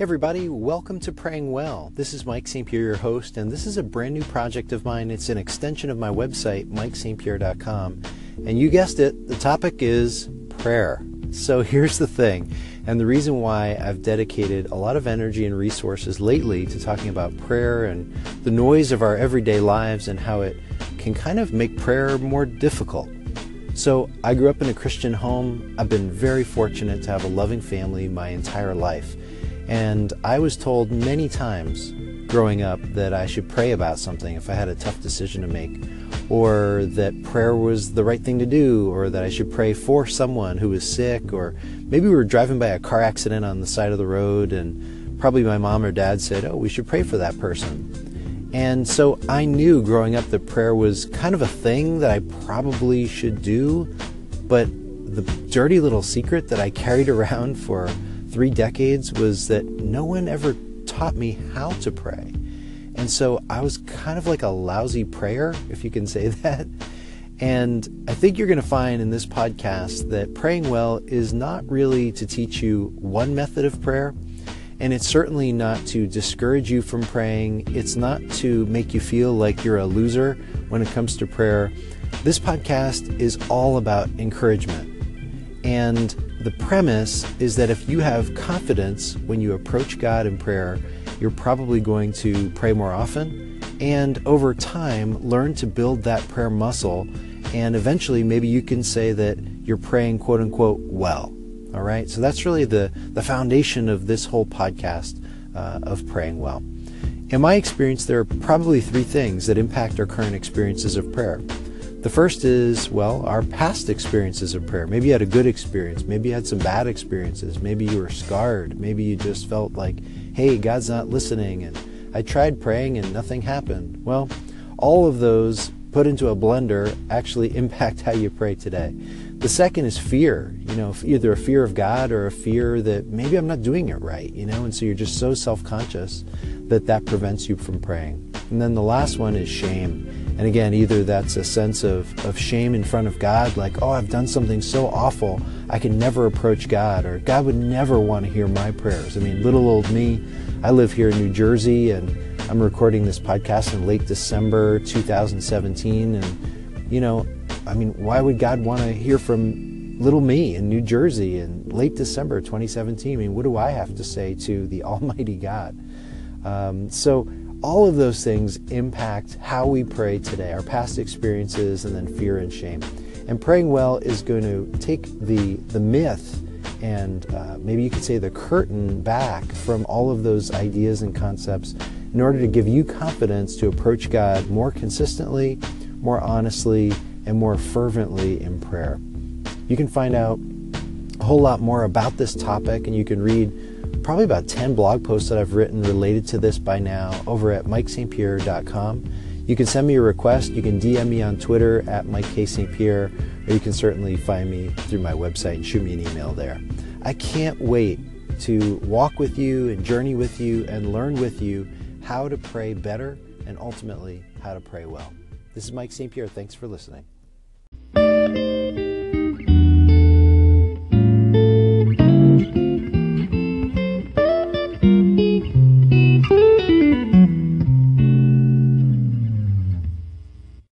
Everybody, welcome to Praying Well. This is Mike St. Pierre, your host, and this is a brand new project of mine. It's an extension of my website, mikestpierre.com. And you guessed it, the topic is prayer. So here's the thing, and the reason why I've dedicated a lot of energy and resources lately to talking about prayer and the noise of our everyday lives and how it can kind of make prayer more difficult. So, I grew up in a Christian home. I've been very fortunate to have a loving family my entire life. And I was told many times growing up that I should pray about something if I had a tough decision to make, or that prayer was the right thing to do, or that I should pray for someone who was sick, or maybe we were driving by a car accident on the side of the road and probably my mom or dad said, Oh, we should pray for that person. And so I knew growing up that prayer was kind of a thing that I probably should do, but the dirty little secret that I carried around for three decades was that no one ever taught me how to pray. And so I was kind of like a lousy prayer, if you can say that. And I think you're going to find in this podcast that praying well is not really to teach you one method of prayer. And it's certainly not to discourage you from praying. It's not to make you feel like you're a loser when it comes to prayer. This podcast is all about encouragement. And the premise is that if you have confidence when you approach God in prayer, you're probably going to pray more often and over time learn to build that prayer muscle. And eventually, maybe you can say that you're praying quote unquote well. All right. So that's really the, the foundation of this whole podcast uh, of praying well. In my experience, there are probably three things that impact our current experiences of prayer. The first is, well, our past experiences of prayer. Maybe you had a good experience. Maybe you had some bad experiences. Maybe you were scarred. Maybe you just felt like, hey, God's not listening. And I tried praying and nothing happened. Well, all of those put into a blender actually impact how you pray today. The second is fear, you know, either a fear of God or a fear that maybe I'm not doing it right, you know, and so you're just so self conscious that that prevents you from praying. And then the last one is shame. And again, either that's a sense of, of shame in front of God, like, oh, I've done something so awful, I can never approach God, or God would never want to hear my prayers. I mean, little old me, I live here in New Jersey, and I'm recording this podcast in late December 2017. And, you know, I mean, why would God want to hear from little me in New Jersey in late December 2017? I mean, what do I have to say to the Almighty God? Um, so, all of those things impact how we pray today, our past experiences, and then fear and shame. And praying well is going to take the, the myth and uh, maybe you could say the curtain back from all of those ideas and concepts in order to give you confidence to approach God more consistently, more honestly, and more fervently in prayer. You can find out a whole lot more about this topic and you can read probably about 10 blog posts that I've written related to this by now over at mikestpierre.com. You can send me a request. You can DM me on Twitter at Mike K. St. Pierre, or you can certainly find me through my website and shoot me an email there. I can't wait to walk with you and journey with you and learn with you how to pray better and ultimately how to pray well. This is Mike St. Pierre. Thanks for listening.